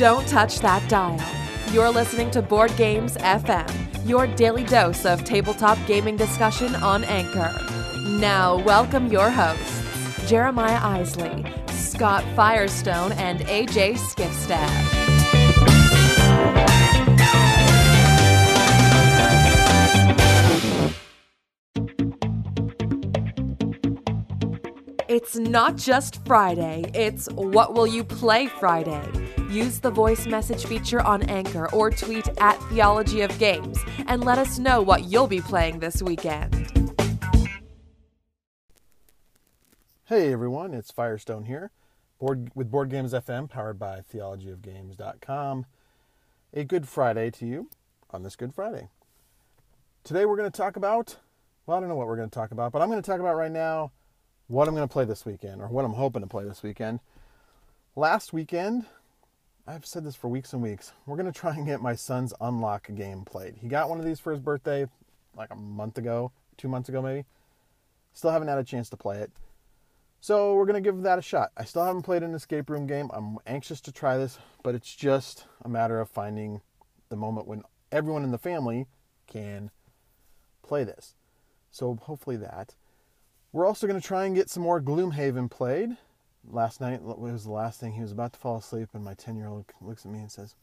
Don't touch that dial. You're listening to Board Games FM, your daily dose of tabletop gaming discussion on Anchor. Now, welcome your hosts, Jeremiah Isley, Scott Firestone, and AJ Skifstad. It's not just Friday, it's What Will You Play Friday. Use the voice message feature on Anchor or tweet at Theology of Games and let us know what you'll be playing this weekend. Hey everyone, it's Firestone here, board, with Board Games FM, powered by theologyofgames.com. A good Friday to you on this Good Friday. Today we're going to talk about, well, I don't know what we're going to talk about, but I'm going to talk about right now what I'm going to play this weekend, or what I'm hoping to play this weekend. Last weekend, I've said this for weeks and weeks, we're going to try and get my son's Unlock game played. He got one of these for his birthday like a month ago, two months ago maybe. Still haven't had a chance to play it. So we're going to give that a shot. I still haven't played an escape room game. I'm anxious to try this, but it's just a matter of finding the moment when everyone in the family can play this. So hopefully that. We're also going to try and get some more Gloomhaven played. Last night was the last thing. He was about to fall asleep, and my 10 year old looks at me and says,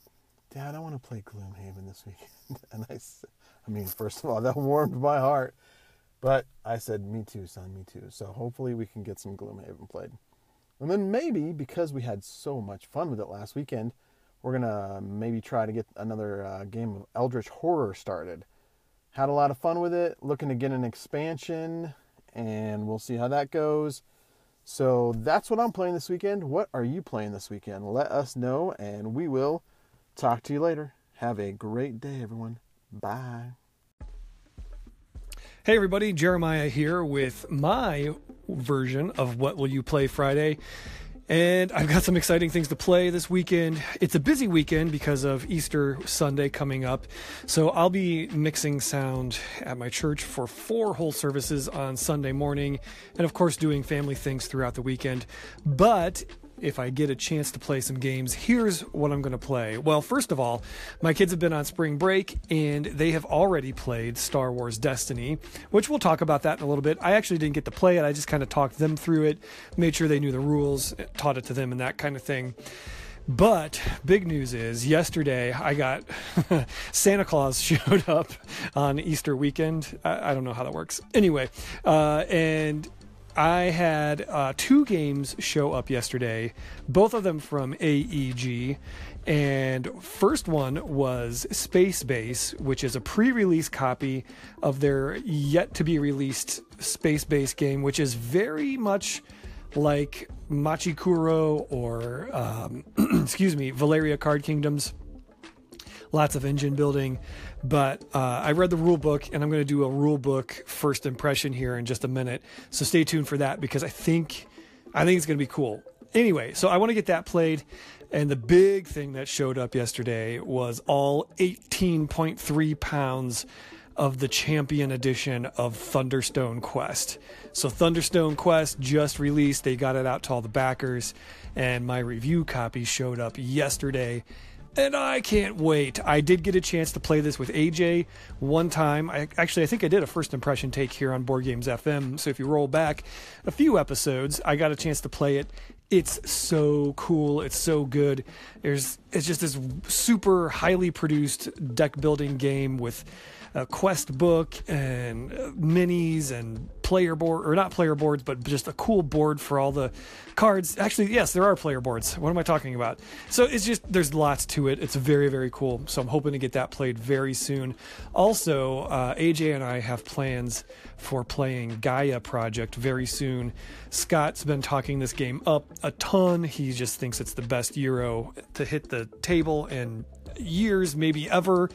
Dad, I want to play Gloomhaven this weekend. and I, I mean, first of all, that warmed my heart. But I said, Me too, son, me too. So hopefully we can get some Gloomhaven played. And then maybe, because we had so much fun with it last weekend, we're going to maybe try to get another uh, game of Eldritch Horror started. Had a lot of fun with it, looking to get an expansion and we'll see how that goes. So that's what I'm playing this weekend. What are you playing this weekend? Let us know, and we will talk to you later. Have a great day, everyone. Bye. Hey, everybody, Jeremiah here with my version of What Will You Play Friday. And I've got some exciting things to play this weekend. It's a busy weekend because of Easter Sunday coming up. So I'll be mixing sound at my church for four whole services on Sunday morning, and of course, doing family things throughout the weekend. But if I get a chance to play some games, here's what I'm going to play. Well, first of all, my kids have been on spring break and they have already played Star Wars Destiny, which we'll talk about that in a little bit. I actually didn't get to play it, I just kind of talked them through it, made sure they knew the rules, taught it to them, and that kind of thing. But big news is yesterday I got Santa Claus showed up on Easter weekend. I, I, don't know how that works. Anyway, uh, and I had uh, two games show up yesterday, both of them from AEG. And first one was Space Base, which is a pre-release copy of their yet to be released Space Base game, which is very much like Machi Koro or um, excuse me, Valeria Card Kingdoms. Lots of engine building, but uh, I read the rule book, and I'm going to do a rule book first impression here in just a minute. So stay tuned for that because I think I think it's going to be cool. Anyway, so I want to get that played. And the big thing that showed up yesterday was all 18.3 pounds of the champion edition of Thunderstone Quest. So Thunderstone Quest just released, they got it out to all the backers, and my review copy showed up yesterday and I can't wait. I did get a chance to play this with AJ one time. I actually I think I did a first impression take here on Board Games FM. So if you roll back a few episodes, I got a chance to play it. It's so cool. It's so good. There's it's just this super highly produced deck building game with a quest book and minis and player board or not player boards but just a cool board for all the cards. Actually yes there are player boards. What am i talking about? So it's just there's lots to it. It's very very cool. So i'm hoping to get that played very soon. Also uh, aj and i have plans for playing gaia project very soon. Scott's been talking this game up a ton. He just thinks it's the best euro to hit the table in years maybe ever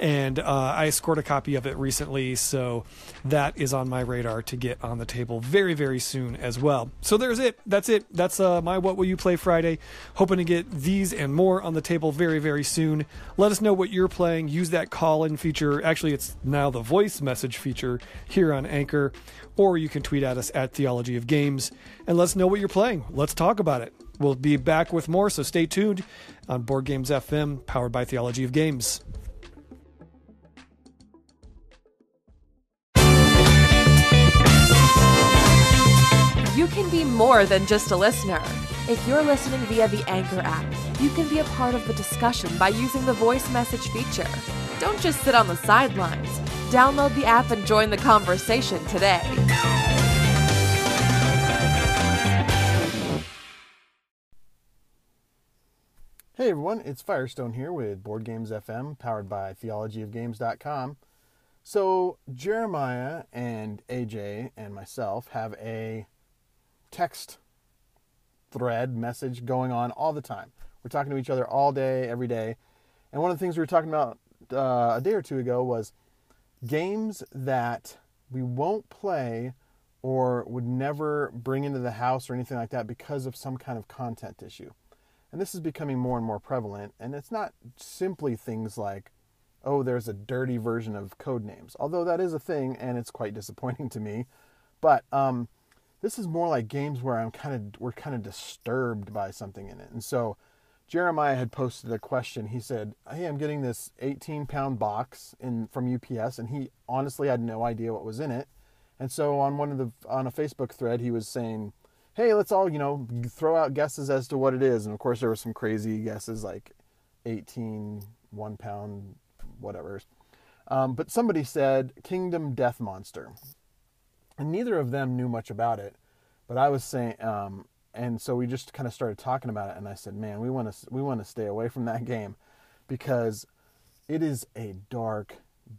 and uh, I scored a copy of it recently, so that is on my radar to get on the table very, very soon as well. So there's it. That's it. That's uh, my What Will You Play Friday. Hoping to get these and more on the table very, very soon. Let us know what you're playing. Use that call in feature. Actually, it's now the voice message feature here on Anchor, or you can tweet at us at Theology of Games and let us know what you're playing. Let's talk about it. We'll be back with more, so stay tuned on Board Games FM, powered by Theology of Games. You can be more than just a listener. If you're listening via the Anchor app, you can be a part of the discussion by using the voice message feature. Don't just sit on the sidelines. Download the app and join the conversation today. Hey everyone, it's Firestone here with Board Games FM, powered by theologyofgames.com. So, Jeremiah and AJ and myself have a text thread message going on all the time. We're talking to each other all day, every day. And one of the things we were talking about uh, a day or two ago was games that we won't play or would never bring into the house or anything like that because of some kind of content issue. And this is becoming more and more prevalent. And it's not simply things like, oh, there's a dirty version of code names, although that is a thing and it's quite disappointing to me. But um, this is more like games where I'm kind of we're kind of disturbed by something in it. And so Jeremiah had posted a question. He said, "Hey, I'm getting this 18 pound box in from UPS," and he honestly had no idea what was in it. And so on one of the on a Facebook thread, he was saying, "Hey, let's all you know throw out guesses as to what it is." And of course, there were some crazy guesses like 18 one pound whatever. Um, but somebody said Kingdom Death Monster, and neither of them knew much about it. But I was saying, um, and so we just kind of started talking about it, and I said, "Man, we want to we want to stay away from that game because it is a dark,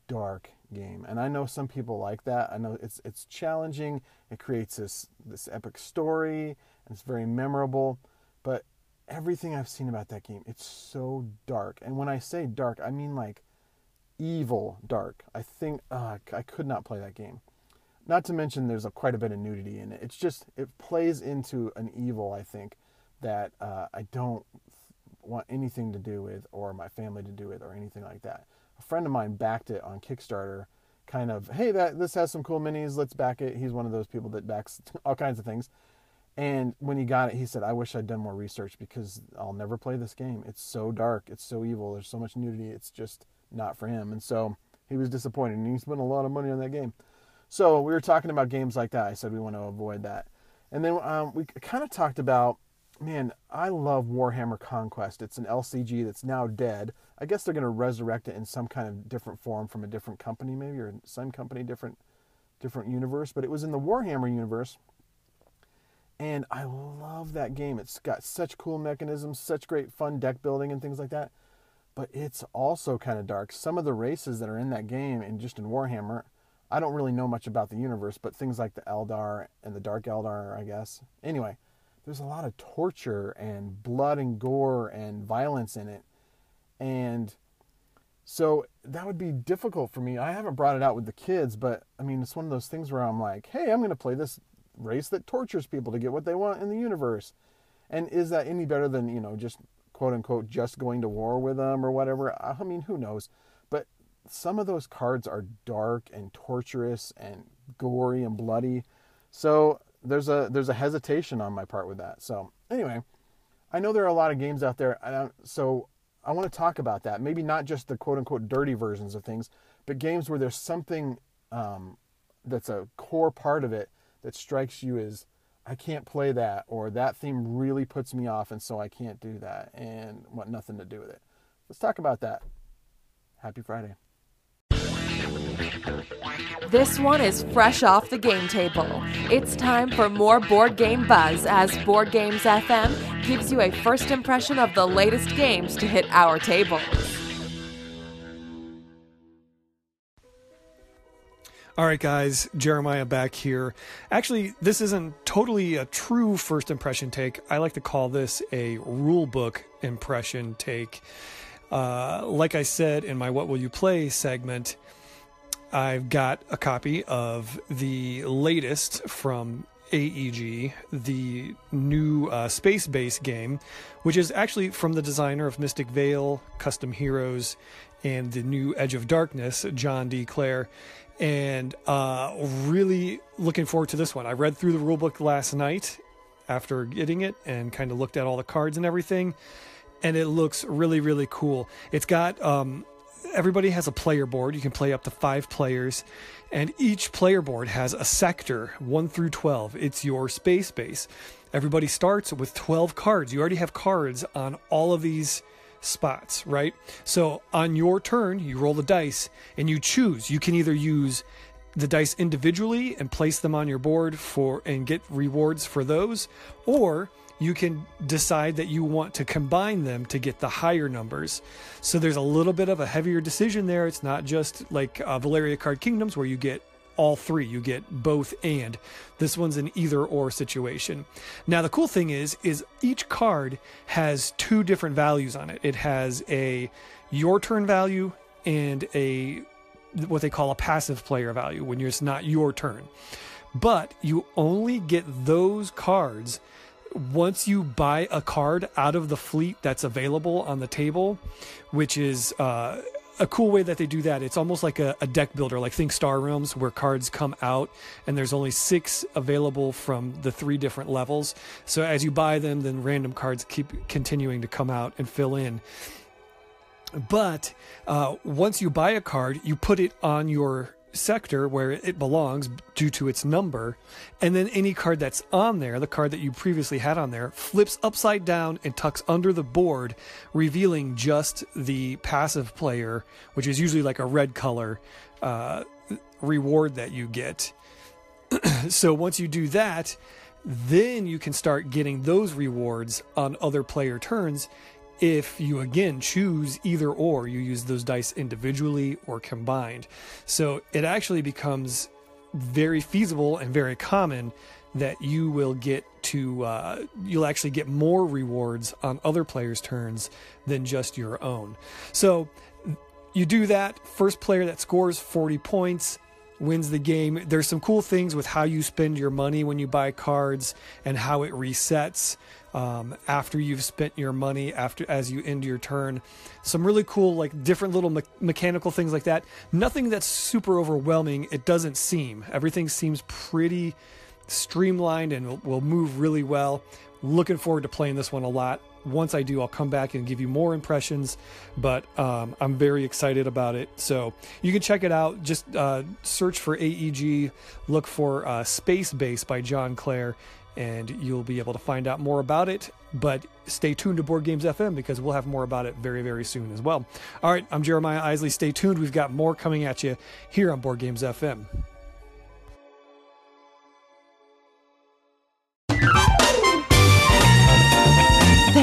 dark game." And I know some people like that. I know it's it's challenging. It creates this this epic story, and it's very memorable. But everything I've seen about that game, it's so dark. And when I say dark, I mean like evil dark. I think uh, I could not play that game. Not to mention, there's a, quite a bit of nudity in it. It's just it plays into an evil. I think that uh, I don't want anything to do with, or my family to do with, or anything like that. A friend of mine backed it on Kickstarter. Kind of, hey, that this has some cool minis. Let's back it. He's one of those people that backs all kinds of things. And when he got it, he said, I wish I'd done more research because I'll never play this game. It's so dark. It's so evil. There's so much nudity. It's just not for him. And so he was disappointed. And he spent a lot of money on that game. So we were talking about games like that. I said we want to avoid that. And then um, we kind of talked about, man, I love Warhammer Conquest. It's an LCG that's now dead. I guess they're going to resurrect it in some kind of different form from a different company, maybe, or some company, different different universe. But it was in the Warhammer universe. And I love that game. It's got such cool mechanisms, such great fun deck building and things like that. But it's also kind of dark. Some of the races that are in that game and just in Warhammer, I don't really know much about the universe, but things like the Eldar and the Dark Eldar, I guess. Anyway, there's a lot of torture and blood and gore and violence in it. And so that would be difficult for me. I haven't brought it out with the kids, but I mean, it's one of those things where I'm like, hey, I'm going to play this race that tortures people to get what they want in the universe. And is that any better than, you know, just quote unquote, just going to war with them or whatever? I mean, who knows? Some of those cards are dark and torturous and gory and bloody. So there's a there's a hesitation on my part with that. So anyway, I know there are a lot of games out there. so I want to talk about that. Maybe not just the quote unquote dirty versions of things, but games where there's something um, that's a core part of it that strikes you as I can't play that or that theme really puts me off and so I can't do that and want nothing to do with it. Let's talk about that. Happy Friday. This one is fresh off the game table. It's time for more board game buzz as Board Games FM gives you a first impression of the latest games to hit our tables. All right, guys, Jeremiah back here. Actually, this isn't totally a true first impression take. I like to call this a rule book impression take. Uh, like I said in my What Will You Play segment, I've got a copy of the latest from AEG, the new uh, Space Base game, which is actually from the designer of Mystic Vale, Custom Heroes, and the new Edge of Darkness, John D. Clair. And uh, really looking forward to this one. I read through the rulebook last night after getting it and kind of looked at all the cards and everything. And it looks really, really cool. It's got um, everybody has a player board. You can play up to five players, and each player board has a sector, one through 12. It's your space base. Everybody starts with 12 cards. You already have cards on all of these spots, right? So on your turn, you roll the dice and you choose. You can either use the dice individually and place them on your board for and get rewards for those or you can decide that you want to combine them to get the higher numbers. So there's a little bit of a heavier decision there. It's not just like uh, Valeria Card Kingdoms where you get all three. You get both and. This one's an either or situation. Now the cool thing is is each card has two different values on it. It has a your turn value and a what they call a passive player value when it's not your turn. But you only get those cards once you buy a card out of the fleet that's available on the table, which is uh, a cool way that they do that. It's almost like a, a, deck builder, like think Star Realms, where cards come out and there's only six available from the three different levels. So as you buy them, then random cards keep continuing to come out and fill in. But uh, once you buy a card, you put it on your sector where it belongs due to its number. And then any card that's on there, the card that you previously had on there, flips upside down and tucks under the board, revealing just the passive player, which is usually like a red color uh, reward that you get. so once you do that, then you can start getting those rewards on other player turns if you again choose either or, you use those dice individually or combined. So it actually becomes very feasible and very common that you will get to uh, you'll actually get more rewards on other players' turns than just your own. So you do that. First player that scores 40 points wins the game. There's some cool things with how you spend your money when you buy cards and how it resets um, after you've spent your money after as you end your turn some really cool like different little me- mechanical things like that. Nothing that's super overwhelming. It doesn't seem. Everything seems pretty streamlined and will, will move really well looking forward to playing this one a lot once I do, I'll come back and give you more impressions. But um, I'm very excited about it. So you can check it out. Just uh, search for AEG, look for uh, Space Base by John Clair, and you'll be able to find out more about it. But stay tuned to Board Games FM because we'll have more about it very, very soon as well. All right, I'm Jeremiah Isley. Stay tuned. We've got more coming at you here on Board Games FM.